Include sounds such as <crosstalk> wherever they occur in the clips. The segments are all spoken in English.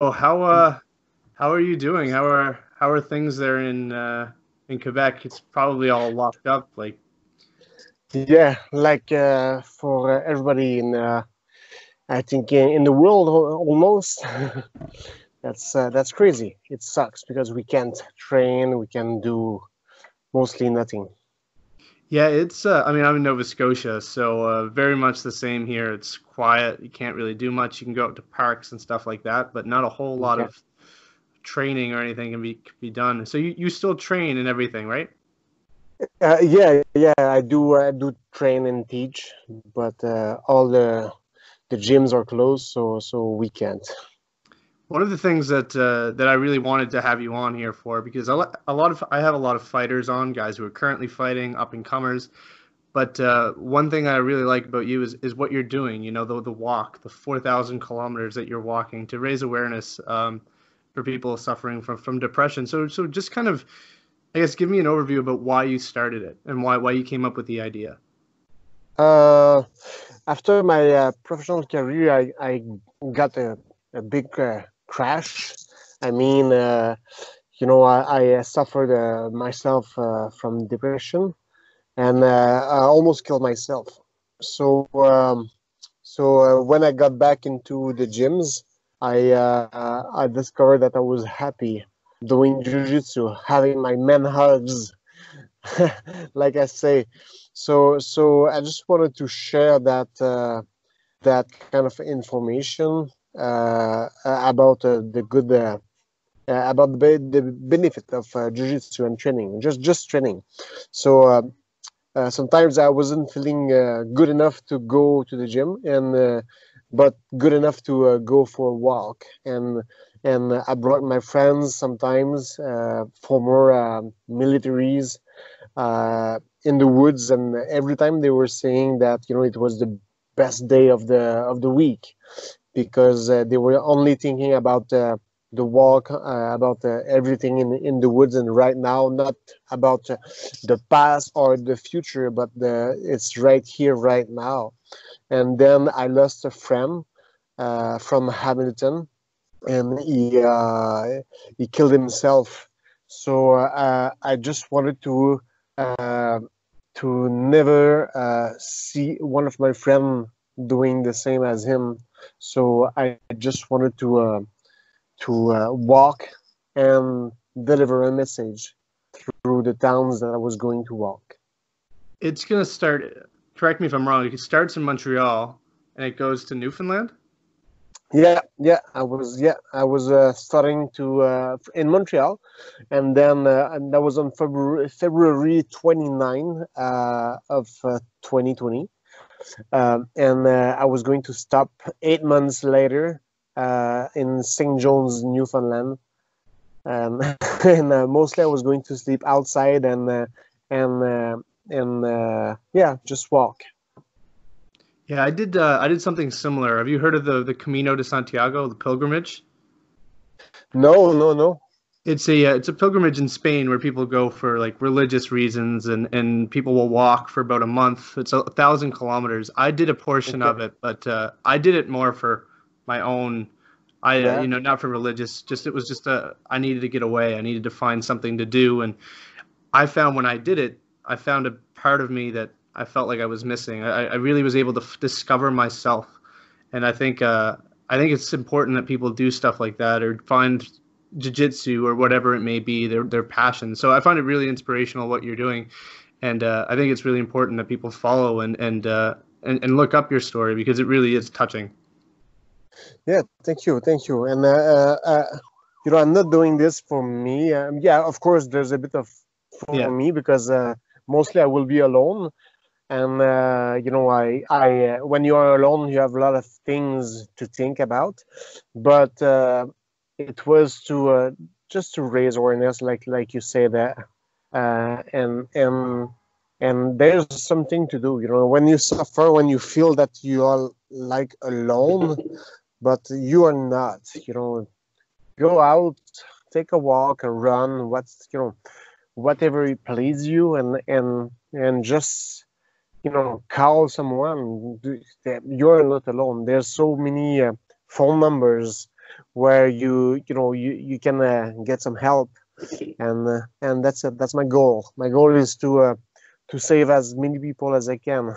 how uh how are you doing? How are how are things there in uh, in Quebec? It's probably all locked up. Like yeah, like uh, for everybody in uh, I think in, in the world almost. <laughs> that's uh, that's crazy. It sucks because we can't train. We can do mostly nothing. Yeah, it's. Uh, I mean, I'm in Nova Scotia, so uh, very much the same here. It's quiet. You can't really do much. You can go out to parks and stuff like that, but not a whole lot of training or anything can be can be done. So you, you still train and everything, right? Uh, yeah, yeah, I do. I do train and teach, but uh, all the the gyms are closed, so so we can't. One of the things that uh, that I really wanted to have you on here for because a lot, of I have a lot of fighters on guys who are currently fighting up and comers, but uh, one thing I really like about you is is what you're doing. You know the the walk, the four thousand kilometers that you're walking to raise awareness um, for people suffering from from depression. So so just kind of, I guess, give me an overview about why you started it and why why you came up with the idea. Uh, after my uh, professional career, I, I got a, a big uh, crash. I mean, uh, you know, I, I suffered uh, myself uh, from depression, and uh, I almost killed myself. So, um, so uh, when I got back into the gyms, I I discovered that I was happy doing jujitsu, having my men hugs, <laughs> like I say. So, so I just wanted to share that that kind of information about uh, the good uh, about the, the benefit of jiu-jitsu and training just just training. So sometimes i wasn't feeling good enough to go to the gym and but good enough to go for a walk. And and I brought my friends sometimes, uh, former uh, militaries, uh, in the woods, and every time they were saying that you know it was the best day of the of the week, because uh, they were only thinking about uh, the walk, uh, about uh, everything in in the woods, and right now, not about uh, the past or the future, but the it's right here, right now. And then I lost a friend from Hamilton, and he he killed himself. So I just wanted to to never see one of my friends doing the same as him so I just wanted to uh, to uh, walk and deliver a message through the towns that I was going to walk. It's gonna start. Correct me if I'm wrong. It starts in Montreal and it goes to Newfoundland. Yeah, yeah, I was yeah, I was uh, starting to uh, in Montreal, and then uh, and that was on February February 29 uh, of 2020, uh, um, and uh, I was going to stop eight months later uh, in St. John's, Newfoundland. Um, <laughs> and uh, mostly I was going to sleep outside and uh, and uh, and uh, yeah, just walk. Yeah, I did. I did something similar. Have you heard of the the Camino de Santiago, the pilgrimage? No, no, no it's a uh, it's a pilgrimage in Spain where people go for like religious reasons and and people will walk for about a month. It's a, thousand kilometers. I did a portion okay. of it, but uh, I did it more for my own. I uh, yeah. uh, you know not for religious. Just it was just a I needed to get away. I needed to find something to do, and I found when I did it, I found a part of me that I felt like I was missing. I, I really was able to f- discover myself, and I think uh, I think it's important that people do stuff like that or find jiu-jitsu or whatever it may be their their passion. So i find it really inspirational what you're doing. And uh, i think it's really important that people follow and and, uh, and and look up your story because it really is touching. Yeah thank you thank you. And uh, uh, uh you know i'm not doing this for me. Um, yeah of course there's a bit of for yeah. me because uh, mostly i will be alone. And you know i i when you are alone you have a lot of things to think about. But it was to uh, just to raise awareness, like like you say that, uh, and and and there's something to do. You know, when you suffer, when you feel that you are like alone, but you are not. You know, go out, take a walk, a run. What's you know, whatever pleases you, and and and just you know call someone. You're not alone. There's so many uh, phone numbers where you you know you you can uh, get some help, and uh, and that's uh, that's my goal. My goal is to uh, to save as many people as I can.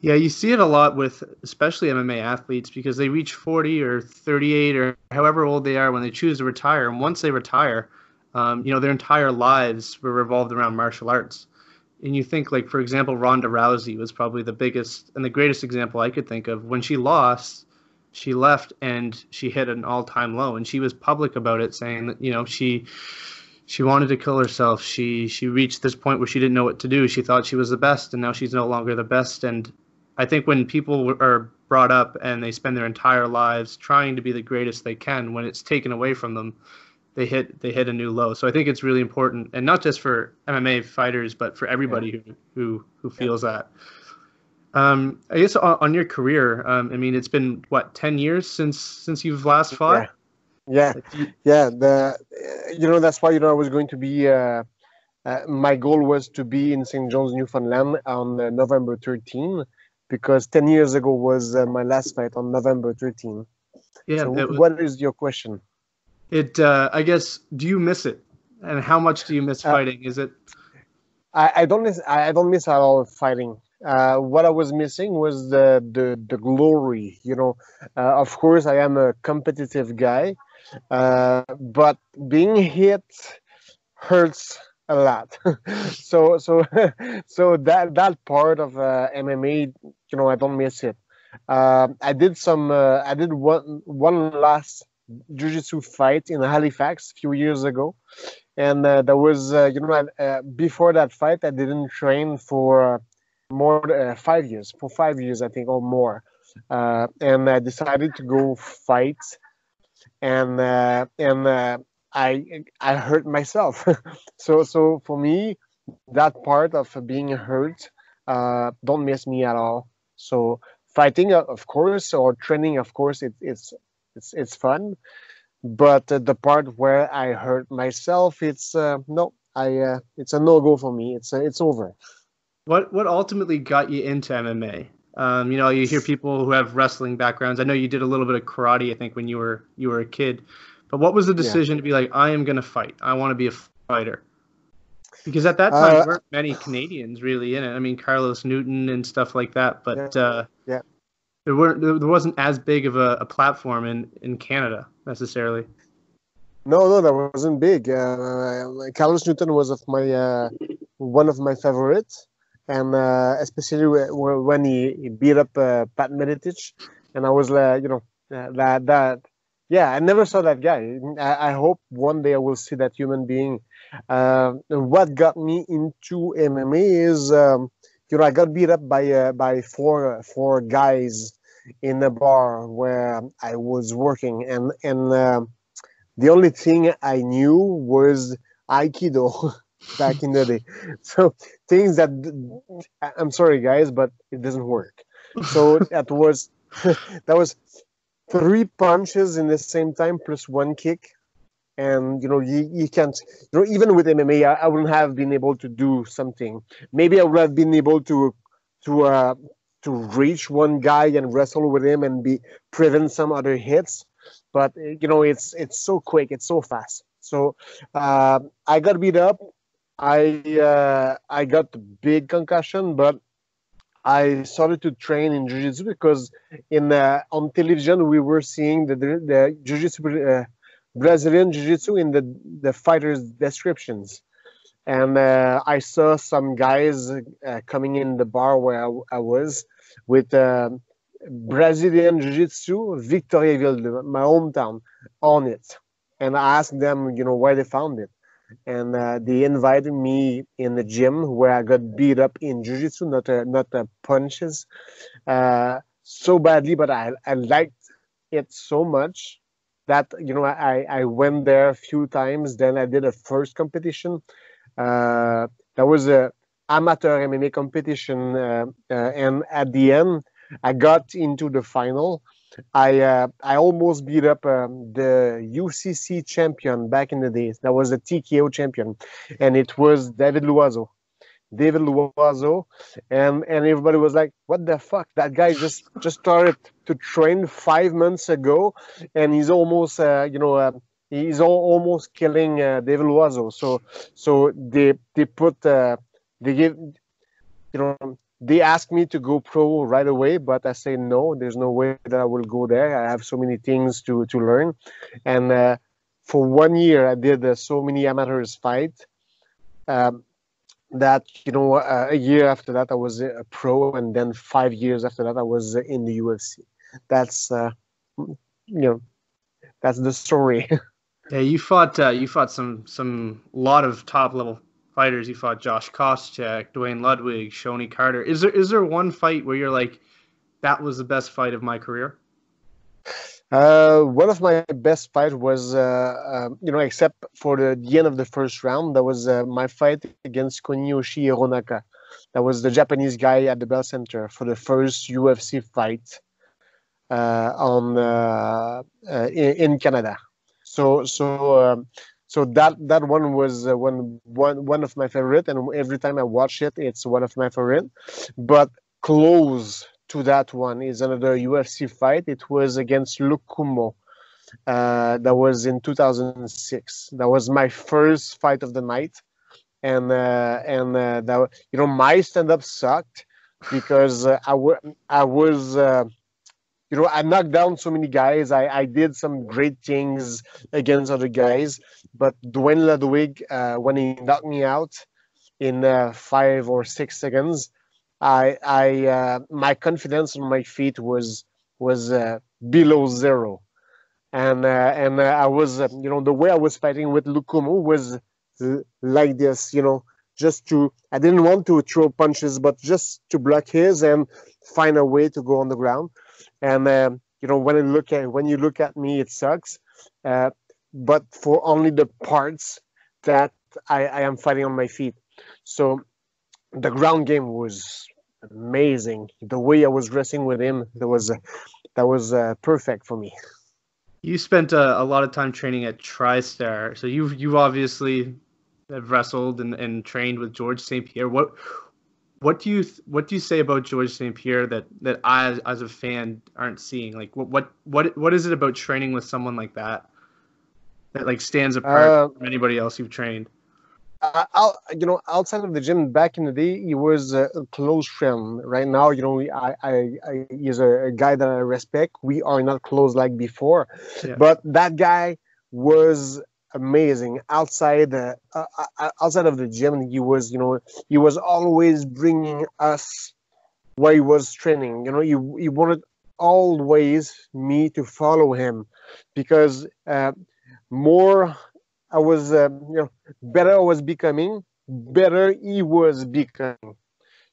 Yeah, you see it a lot with especially MMA athletes because they reach 40 or 38 or however old they are when they choose to retire. And once they retire, um, you know, their entire lives were revolved around martial arts. And you think, like, for example, Ronda Rousey was probably the biggest and the greatest example I could think of. When she lost, she left and she hit an all time low. And she was public about it, saying that, you know, she she wanted to kill herself. She she reached this point where she didn't know what to do. She thought she was the best, and now she's no longer the best. And I think when people are brought up and they spend their entire lives trying to be the greatest they can, when it's taken away from them, they hit they hit a new low. So I think it's really important, and not just for MMA fighters, but for everybody yeah. who who who feels yeah. that. Um, I guess on, on your career, um, I mean, it's been what ten years since since you've last fought. Yeah, yeah, yeah. The you know that's why you know I was going to be. Uh, uh, my goal was to be in St. John's, Newfoundland on uh, November 13 because 10 years ago was uh, my last fight on November 13. Yeah. So was, what is your question? It, uh, I guess, do you miss it? And how much do you miss uh, fighting? Is it? I, I don't miss. I don't miss at all fighting. Uh, what I was missing was the the, the glory. You know, uh, of course, I am a competitive guy, uh, but being hit hurts a lot. <laughs> so so <laughs> so that that part of uh, MMA, you know, I don't miss it. Uh, I did some. Uh, I did one one last jiu-jitsu fight in Halifax a few years ago, and uh, there was uh, you know uh, before that fight I didn't train for more five years for five years I think or more, and I decided to go fight, and and I I hurt myself. <laughs> so so for me, that part of being hurt uh, don't miss me at all. So fighting, uh, of course, or training, of course, it, it's it's it's fun. But uh, the part where I hurt myself, it's uh, no, I uh, it's a no go for me. It's uh, it's over. What what ultimately got you into MMA? Um, you know, you hear people who have wrestling backgrounds. I know you did a little bit of karate. I think when you were you were a kid. But what was the decision yeah. to be like, I am going to fight. I want to be a fighter. Because at that time, uh, there weren't many Canadians really in it. I mean, Carlos Newton and stuff like that. But yeah, uh, yeah. there weren't. There wasn't as big of a, a, platform in in Canada necessarily. No, no, that wasn't big. Uh, Carlos Newton was of my uh, one of my favorites, and uh, especially when he, he beat up uh, Pat Miletich, and I was like, you know, that that yeah, I never saw that guy. I, I, hope one day I will see that human being. Uh, what got me into MMA is, um, you know, I got beat up by uh, by four four guys in a bar where I was working, and and uh, the only thing I knew was Aikido <laughs> back in the day. <laughs> So things that I'm sorry, guys, but it doesn't work. So <laughs> that was <laughs> that was three punches in the same time plus one kick. And you know you, you can't you know even with mma I, I, wouldn't have been able to do something. Maybe i would have been able to to uh to reach one guy and wrestle with him and be prevent some other hits. But you know it's it's so quick it's so fast. So uh, i got beat up i uh, i got big concussion but I started to train in jiu-jitsu because in uh, on television we were seeing the the, the jiu-jitsu uh, Brazilian jiu-jitsu in the the fighters descriptions, and uh, I saw some guys uh, coming in the bar where I, I was with uh, Brazilian jiu-jitsu Victoriaville, my hometown, on it, and I asked them, you know, where they found it, and uh, they invited me in the gym where I got beat up in jiu-jitsu, not uh, not uh, punches, uh, so badly, but I I liked it so much that you know I I went there a few times. Then I did a first competition. Uh, that was a amateur MMA competition, uh, and at the end I got into the final I uh, I almost beat up um, the UCC champion back in the days. That was the TKO champion, and it was David Loiseau. David Loiseau, and and everybody was like, "What the fuck? That guy just just started to train five months ago, and he's almost uh, you know." Uh, he's all, almost killing uh, David Loiseau. So, so they they put uh, they give you know they asked me to go pro right away, but I say no. There's no way that I will go there. I have so many things to to learn, and uh, for one year I did uh, so many amateurs fight. Um, that you know, uh, a year after that I was a pro, and then five years after that I was in the UFC. That's uh, you know, that's the story. <laughs> yeah, you fought uh, you fought some some lot of top level fighters. You fought Josh Koscheck, Duane Ludwig, Shonie Carter. Is there is there one fight where you're like, that was the best fight of my career? Uh, one of my best fights was, uh, uh, you know, except for the, the, end of the first round, that was uh, my fight against Kuniyoshi Hironaka. That was the Japanese guy at the Bell Center for the first UFC fight uh, on uh, in, in, Canada. So, so, um, so that that one was one one one of my favorite, and every time I watch it, it's one of my favorite. But close to that one is another UFC fight. It was against Luke Cummo. Uh, that was in 2006. That was my first fight of the night, and uh, and uh, that you know my stand up sucked because uh, I, w- I was uh, you know I knocked down so many guys. I, I did some great things against other guys, but Duane Ludwig uh, when he knocked me out in uh, five or six seconds I, I, uh, my confidence on my feet was was uh, below zero, and uh, and uh, I was, uh, you know, the way I was fighting with Luke Cummo was like this, you know, just to I didn't want to throw punches, but just to block his and find a way to go on the ground. And um, you know, when I look at when you look at me, it sucks, uh, but for only the parts that I, I am fighting on my feet. So the ground game was amazing. The way I was dressing with him, that was that was uh, perfect for me. You spent a lot of time training at TriStar, so you you obviously have wrestled and, and trained with George St. Pierre. What what do you what do you say about George St. Pierre that that I as a fan aren't seeing? Like what what what what is it about training with someone like that that like stands apart uh, from anybody else you've trained? uh, you know, outside of the gym, back in the day, he was a close friend. Right now, you know, I, I, I he's a, guy that I respect. We are not close like before, yeah. but that guy was amazing. Outside, uh, uh, outside of the gym, he was, you know, he was always bringing us where he was training. You know, he he wanted always me to follow him because uh, more I was, uh, you know, better I was becoming, better he was becoming.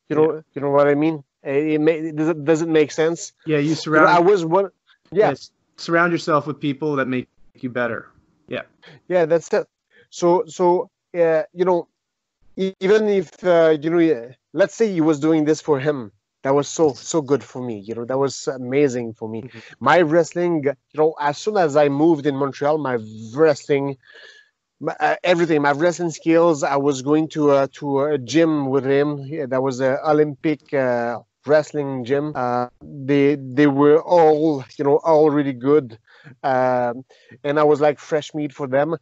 You know, yeah. you know what I mean? It, may, does it does it make sense? Yeah, you surround. You know, I was one. Yeah. Yes, surround yourself with people that make you better. Yeah. Yeah, that's it. So so uh, you know, even if uh, you know, let's say he was doing this for him, that was so so good for me you know that was amazing for me. Mm-hmm. my wrestling you know as soon as i moved in montreal my wrestling uh, everything my wrestling skills i was going to uh, to a gym with him. That was an olympic uh, wrestling gym. Uh, they they were all you know all really good. Um, and i was like fresh meat for them.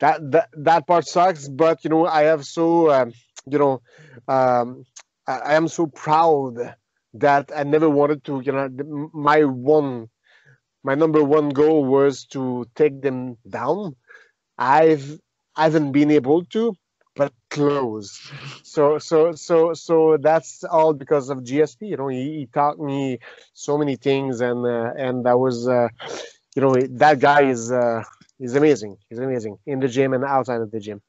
That that, that part sucks but you know i have so um, you know um, I, am so proud that i never wanted to you know my one my number one goal was to take them down I've I haven't been able to, but close. So so so so that's all because of GSP. You know, he, he taught me so many things, and uh, and that was uh, you know that guy is uh, is amazing. He's amazing in the gym and outside of the gym.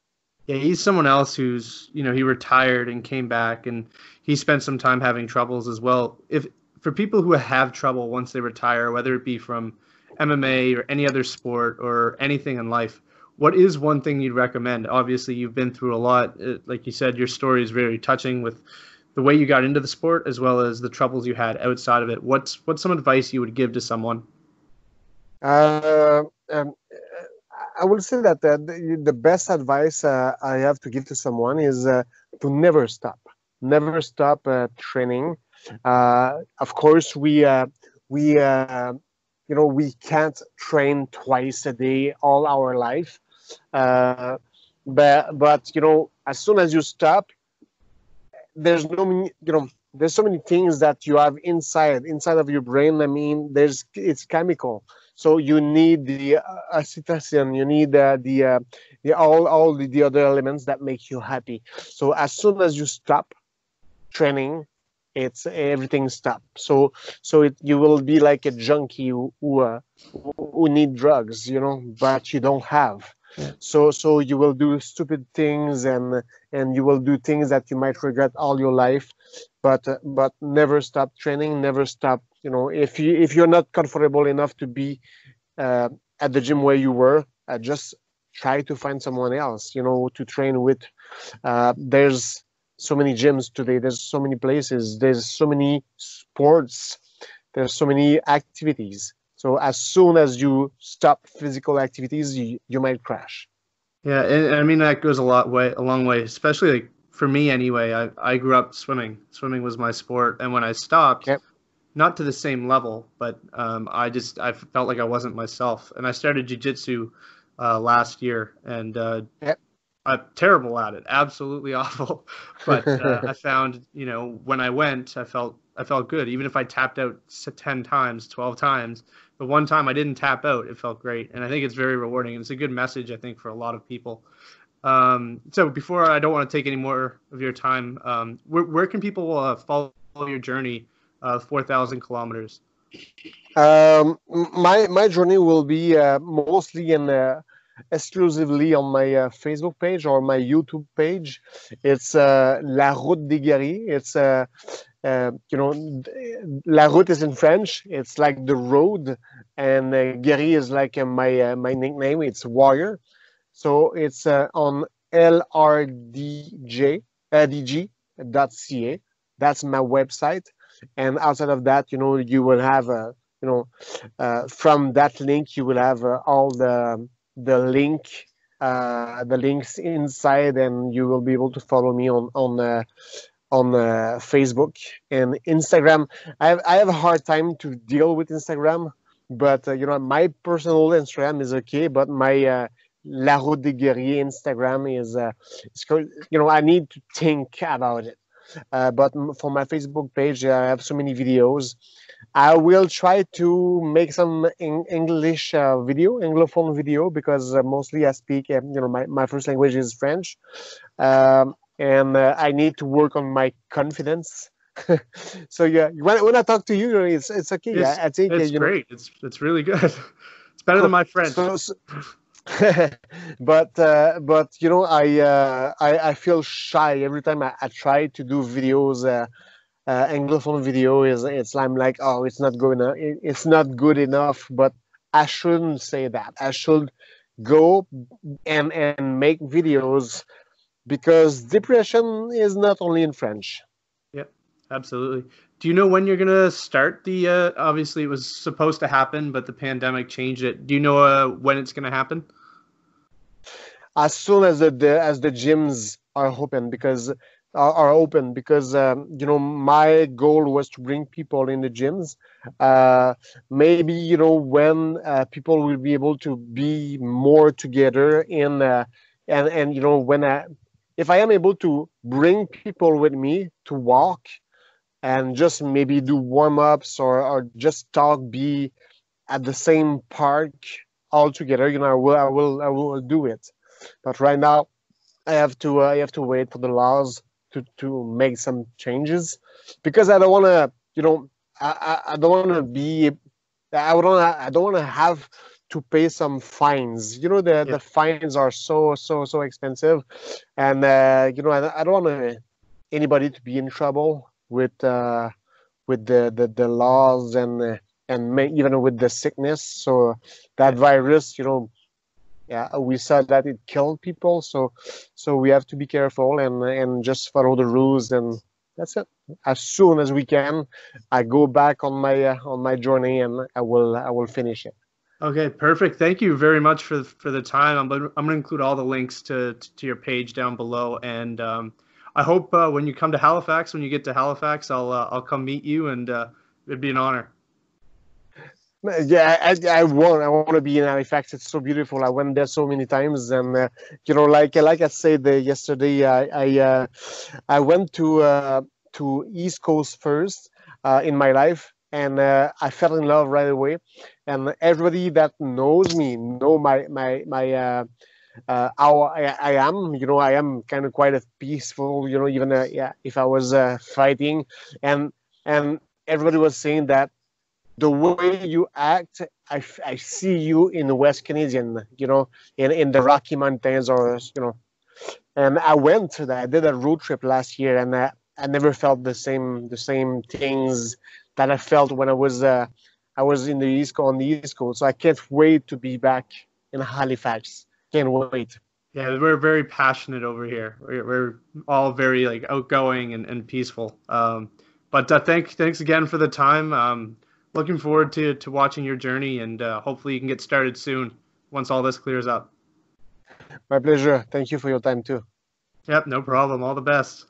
Yeah, he's someone else who's you know he retired and came back, and he spent some time having troubles as well. If for people who have trouble once they retire, whether it be from MMA or any other sport or anything in life, what is one thing you'd recommend? Obviously, you've been through a lot. Like you said, your story is very touching with the way you got into the sport as well as the troubles you had outside of it. What's what's some advice you would give to someone? Uh, um, I will say that the, the best advice uh, I have to give to someone is uh, to never stop, never stop uh, training. Uh, of course, we uh, we uh, you know we can't train twice a day all our life, uh, but but you know as soon as you stop, there's no you know there's so many things that you have inside inside of your brain. I mean, there's it's chemical. So you need the uh, acetylcholine, you need uh, the uh, the all all the, the other elements that make you happy. So as soon as you stop training, it's everything stop. So so it you will be like a junkie who who, uh, who need drugs, you know, but you don't have. So so you will do stupid things and and you will do things that you might regret all your life, but uh, but never stop training, never stop. You know, if you if you're not comfortable enough to be uh, at the gym where you were, uh, just try to find someone else. You know, to train with. Uh, there's so many gyms today. There's so many places. There's so many sports. There's so many activities so as soon as you stop physical activities, you, you might crash. Yeah, and I mean that goes a lot way a long way, especially like for me anyway. I, I grew up swimming. Swimming was my sport, and when I stopped, yep. not to the same level, but um, I just I felt like I wasn't myself, and I started jujitsu uh, last year, and uh, yep. I'm terrible at it, absolutely <laughs> awful. But uh, <laughs> I found, you know, when I went, I felt I felt good, even if I tapped out ten times, twelve times the one time I didn't tap out, it felt great, and I think it's very rewarding. And it's a good message, I think, for a lot of people. Um, so before I don't want to take any more of your time, um, where, where can people uh, follow your journey, uh, four thousand kilometers? Um, my my journey will be uh, mostly in uh, exclusively on my uh, Facebook page or my YouTube page. It's uh, La Route des Guerriers. It's uh, uh, you know, La Route is in French. It's like the road, and uh, Guerrier is like uh, my uh, my nickname. It's warrior. So it's uh, on lrdj dg.ca. That's my website. And outside of that, you know, you will have a, you know, from that link, you will have all the the link, uh, the links inside, and you will be able to follow me on on uh, on uh, Facebook and Instagram. I have I have a hard time to deal with Instagram, but uh, you know my personal Instagram is okay, but my uh, La Route des Guerriers Instagram is, uh, you know I need to think about it. Uh, but for my Facebook page, I have so many videos. I will try to make some English uh, video, Anglophone video, because uh, mostly I speak, uh, you know, my, my first language is French. Um, and uh, I need to work on my confidence. <laughs> so yeah, when, when I talk to you, it's it's okay. It's, I, I think it's great. Know, it's it's really good. <laughs> It's better than my French. So, so, <laughs> but uh, but you know, I, uh, I I feel shy every time I, I try to do videos. Uh, uh, Anglophone video is it's I'm like oh it's not good enough. It, it's not good enough. But I shouldn't say that. I should go and and make videos because depression is not only in French. Yep, absolutely. Do you know when you're gonna start the? Uh, obviously, it was supposed to happen, but the pandemic changed it. Do you know uh, when it's gonna happen? As soon as the, the as the gyms are open, because are, are open, because um, you know my goal was to bring people in the gyms. Uh, maybe you know when uh, people will be able to be more together in. Uh, and and you know when I if I am able to bring people with me to walk and just maybe do warm ups or, or just talk, be at the same park all together, you know, I will, I will, I will do it. But right now, I have to, uh, I have to wait for the laws to, to make some changes because I don't want to, you know, I, I don't want to be, I don't, I don't want to have to pay some fines. You know, the yeah. the fines are so so so expensive, and uh, you know, I, I don't want anybody to be in trouble with uh, with the, the the laws and uh, and may, even with the sickness. So that yeah. virus, you know, yeah, we saw that it killed people. So so we have to be careful and and just follow the rules and that's it. As soon as we can, I go back on my uh, on my journey and I will I will finish it. Okay, perfect. Thank you very much for for the time. I'm I'm going to include all the links to to your page down below, and um, I hope uh, when you come to Halifax, when you get to Halifax, I'll uh, I'll come meet you, and uh, it'd be an honor. Yeah, I, I want I want to be in Halifax. It's so beautiful. I went there so many times, and uh, you know, like like I said uh, yesterday, I I, uh, I went to to East Coast first in my life, and uh, I fell in love right away. And everybody that knows me know my my my. Uh, uh, how I, I am, you know, I am kind of quite a peaceful, you know, even uh, yeah, if I was uh, fighting, and and everybody was saying that the way you act, I, I see you in the West Canadian, you know, in, in the Rocky Mountains or, you know. And I went to that. I did a road trip last year and I, I never felt the same the same things that I felt when I was uh, I was in the East Coast on the East Coast. So I can't wait to be back in Halifax. Can't wait. Yeah, we're very passionate over here. We're, we're all very like outgoing and, and peaceful. Um, but uh, thank thanks again for the time. Um, looking forward to to watching your journey, and uh, hopefully you can get started soon once all this clears up. My pleasure. Thank you for your time too. Yep, no problem. All the best.